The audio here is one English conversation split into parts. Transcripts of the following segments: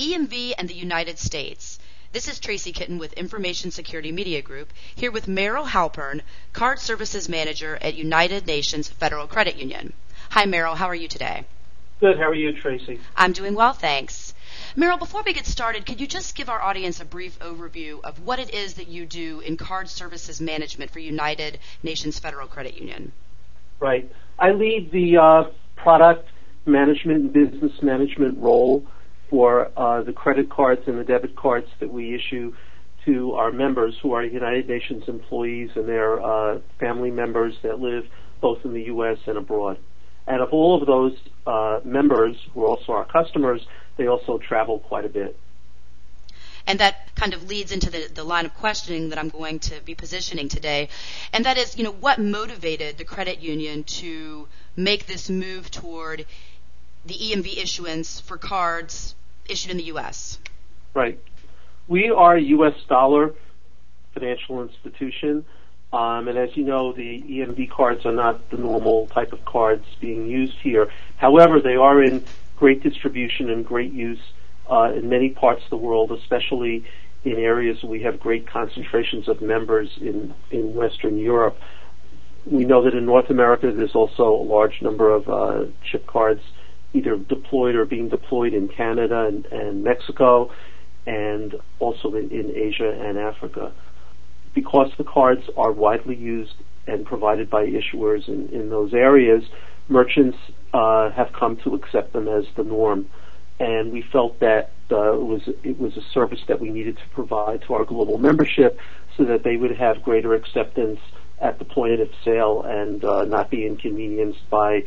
EMV and the United States. This is Tracy Kitten with Information Security Media Group, here with Meryl Halpern, Card Services Manager at United Nations Federal Credit Union. Hi, Meryl. How are you today? Good. How are you, Tracy? I'm doing well, thanks. Meryl, before we get started, could you just give our audience a brief overview of what it is that you do in card services management for United Nations Federal Credit Union? Right. I lead the uh, product management and business management role for uh, the credit cards and the debit cards that we issue to our members who are United Nations employees and their uh, family members that live both in the U.S. and abroad. And of all of those uh, members, who are also our customers, they also travel quite a bit. And that kind of leads into the, the line of questioning that I'm going to be positioning today. And that is, you know, what motivated the credit union to make this move toward the EMV issuance for cards issued in the U.S.? Right. We are a U.S. dollar financial institution. Um, and as you know, the EMV cards are not the normal type of cards being used here. However, they are in great distribution and great use uh, in many parts of the world, especially in areas where we have great concentrations of members in, in Western Europe. We know that in North America there's also a large number of uh, chip cards either deployed or being deployed in Canada and, and Mexico, and also in, in Asia and Africa. Because the cards are widely used and provided by issuers in, in those areas, merchants uh, have come to accept them as the norm. And we felt that uh, it was it was a service that we needed to provide to our global membership, so that they would have greater acceptance at the point of sale and uh, not be inconvenienced by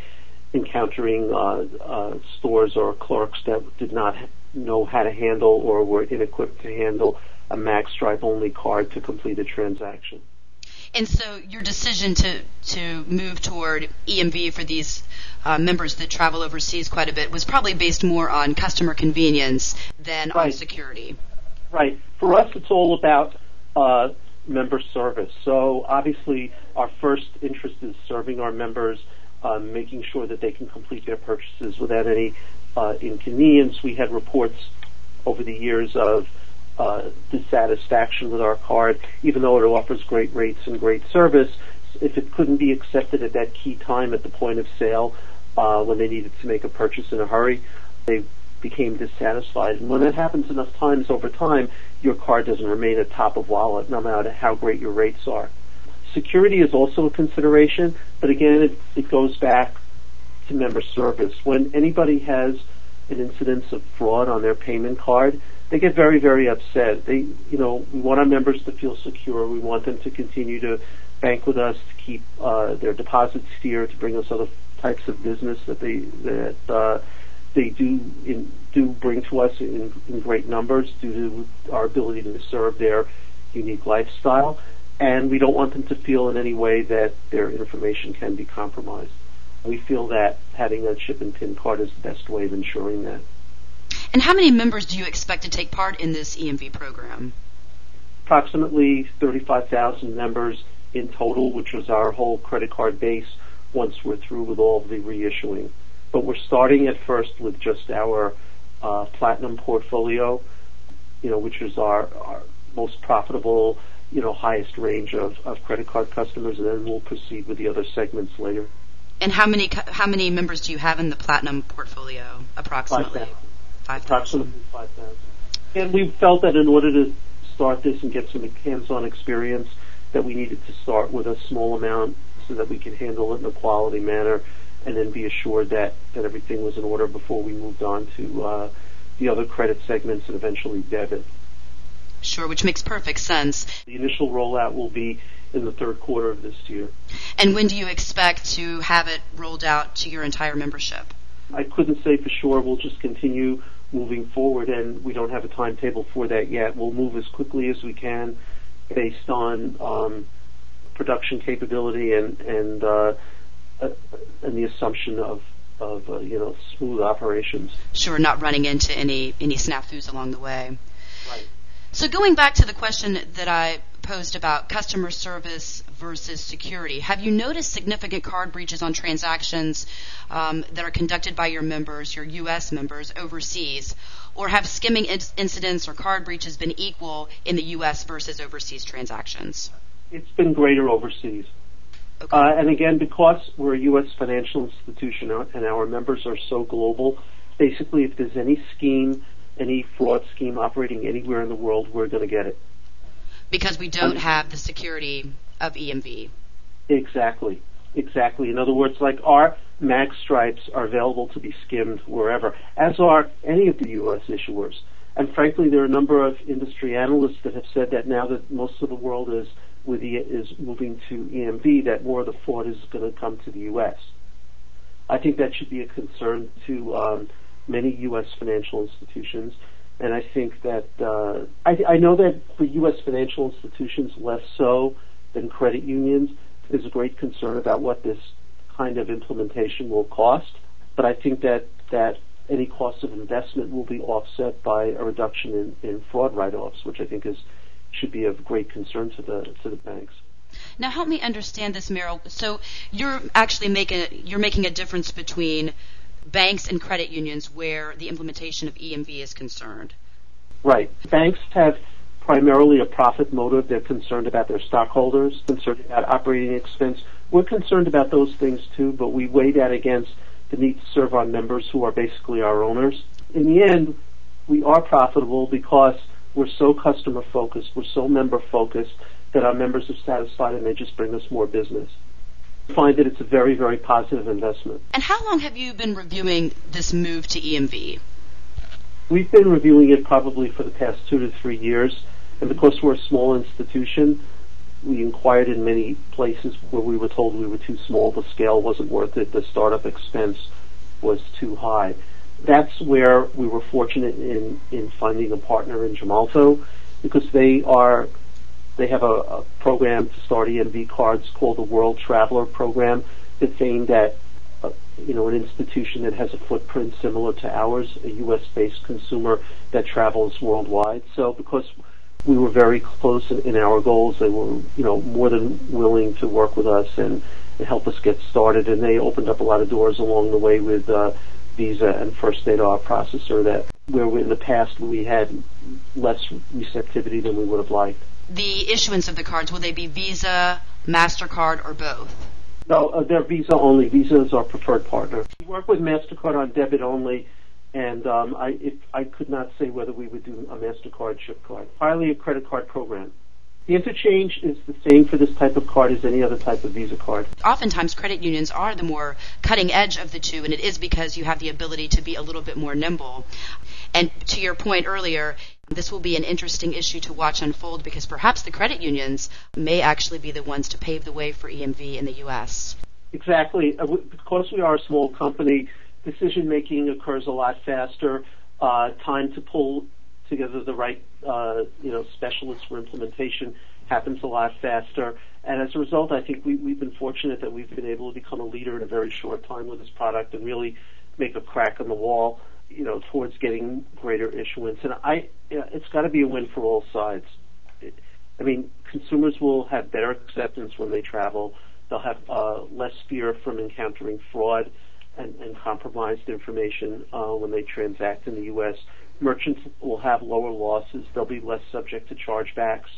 encountering uh, uh, stores or clerks that did not know how to handle or were inequipped to handle a magstripe only card to complete a transaction. And so your decision to, to move toward EMV for these uh, members that travel overseas quite a bit was probably based more on customer convenience than right. on security. Right. For us, it's all about uh, member service. So obviously, our first interest is serving our members um, making sure that they can complete their purchases without any uh, inconvenience. We had reports over the years of uh, dissatisfaction with our card, even though it offers great rates and great service. If it couldn't be accepted at that key time at the point of sale, uh, when they needed to make a purchase in a hurry, they became dissatisfied. And when that happens enough times over time, your card doesn't remain at top of wallet, no matter how great your rates are. Security is also a consideration, but again, it, it goes back to member service. When anybody has an incidence of fraud on their payment card, they get very, very upset. They, you know, we want our members to feel secure. We want them to continue to bank with us, to keep uh, their deposits here, to bring us other types of business that they that uh, they do in, do bring to us in, in great numbers due to our ability to serve their unique lifestyle and we don't want them to feel in any way that their information can be compromised. We feel that having a chip and PIN card is the best way of ensuring that. And how many members do you expect to take part in this EMV program? Approximately 35,000 members in total, which was our whole credit card base once we're through with all of the reissuing. But we're starting at first with just our uh, platinum portfolio, you know, which is our, our most profitable you know, highest range of, of credit card customers, and then we'll proceed with the other segments later. And how many how many members do you have in the platinum portfolio, approximately? Five thousand. Approximately five thousand. And we felt that in order to start this and get some hands-on experience, that we needed to start with a small amount so that we could handle it in a quality manner, and then be assured that that everything was in order before we moved on to uh, the other credit segments and eventually debit. Sure, which makes perfect sense. The initial rollout will be in the third quarter of this year. And when do you expect to have it rolled out to your entire membership? I couldn't say for sure. We'll just continue moving forward, and we don't have a timetable for that yet. We'll move as quickly as we can based on um, production capability and and uh, uh, and the assumption of of uh, you know smooth operations. Sure, not running into any any snafus along the way. Right. So going back to the question that I posed about customer service versus security, have you noticed significant card breaches on transactions um, that are conducted by your members, your U.S. members, overseas? Or have skimming incidents or card breaches been equal in the U.S. versus overseas transactions? It's been greater overseas. Okay. Uh, and again, because we're a U.S. financial institution and our members are so global, basically, if there's any scheme, any fraud scheme operating anywhere in the world, we're going to get it. Because we don't have the security of EMV. Exactly. Exactly. In other words, like our mag stripes are available to be skimmed wherever, as are any of the U.S. issuers. And frankly, there are a number of industry analysts that have said that now that most of the world is with the, is moving to EMV, that more of the fraud is going to come to the U.S. I think that should be a concern to um, many U.S. financial institutions, and I think that uh, I, I know that for U.S. financial institutions, less so than credit unions. There's a great concern about what this kind of implementation will cost, but I think that that any cost of investment will be offset by a reduction in, in fraud write-offs, which I think is should be of great concern to the to the banks. Now, help me understand this, Meryl. So, you're actually making you're making a difference between banks and credit unions where the implementation of EMV is concerned. Right. Banks have primarily a profit motive. They're concerned about their stockholders, concerned about operating expense. We're concerned about those things too, but we weigh that against the need to serve our members who are basically our owners. In the end, we are profitable because we're so customer focused, we're so member focused that our members are satisfied and they just bring us more business. Find that it's a very, very positive investment. And how long have you been reviewing this move to EMV? We've been reviewing it probably for the past two to three years, and because we're a small institution, we inquired in many places where we were told we were too small, the scale wasn't worth it, the startup expense was too high that's where we were fortunate in, in finding a partner in Gemalto because they are they have a, a program to start EMV cards called the World Traveler Program that's aimed at uh, you know an institution that has a footprint similar to ours, a U.S. based consumer that travels worldwide. So because we were very close in, in our goals, they were you know more than willing to work with us and, and help us get started, and they opened up a lot of doors along the way with. Uh, Visa and First Data our processor that where we, in the past we had less receptivity than we would have liked. The issuance of the cards, will they be Visa, MasterCard, or both? No, uh, they're Visa only. Visa is our preferred partner. We work with MasterCard on debit only, and um, I, if, I could not say whether we would do a MasterCard chip card. Finally, a credit card program. The interchange is the same for this type of card as any other type of Visa card. Oftentimes, credit unions are the more cutting edge of the two, and it is because you have the ability to be a little bit more nimble. And to your point earlier, this will be an interesting issue to watch unfold because perhaps the credit unions may actually be the ones to pave the way for EMV in the U.S. Exactly. Uh, because we are a small company, decision making occurs a lot faster. Uh, time to pull together the right uh, you know specialists for implementation happens a lot faster. And as a result, I think we, we've been fortunate that we've been able to become a leader in a very short time with this product and really make a crack in the wall, you know, towards getting greater issuance. And I, it's got to be a win for all sides. I mean, consumers will have better acceptance when they travel. They'll have uh, less fear from encountering fraud and, and compromised information uh, when they transact in the U.S merchants will have lower losses. They'll be less subject to chargebacks.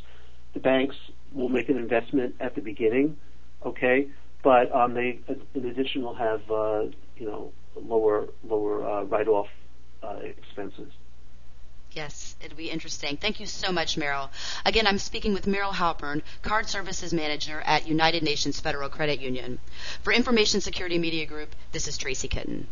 The banks will make an investment at the beginning, okay, but um, they, in addition, will have uh, you know lower lower uh, write-off uh, expenses. Yes, it'll be interesting. Thank you so much, Meryl. Again, I'm speaking with Meryl Halpern, Card Services Manager at United Nations Federal Credit Union. For Information Security Media Group, this is Tracy Kitten.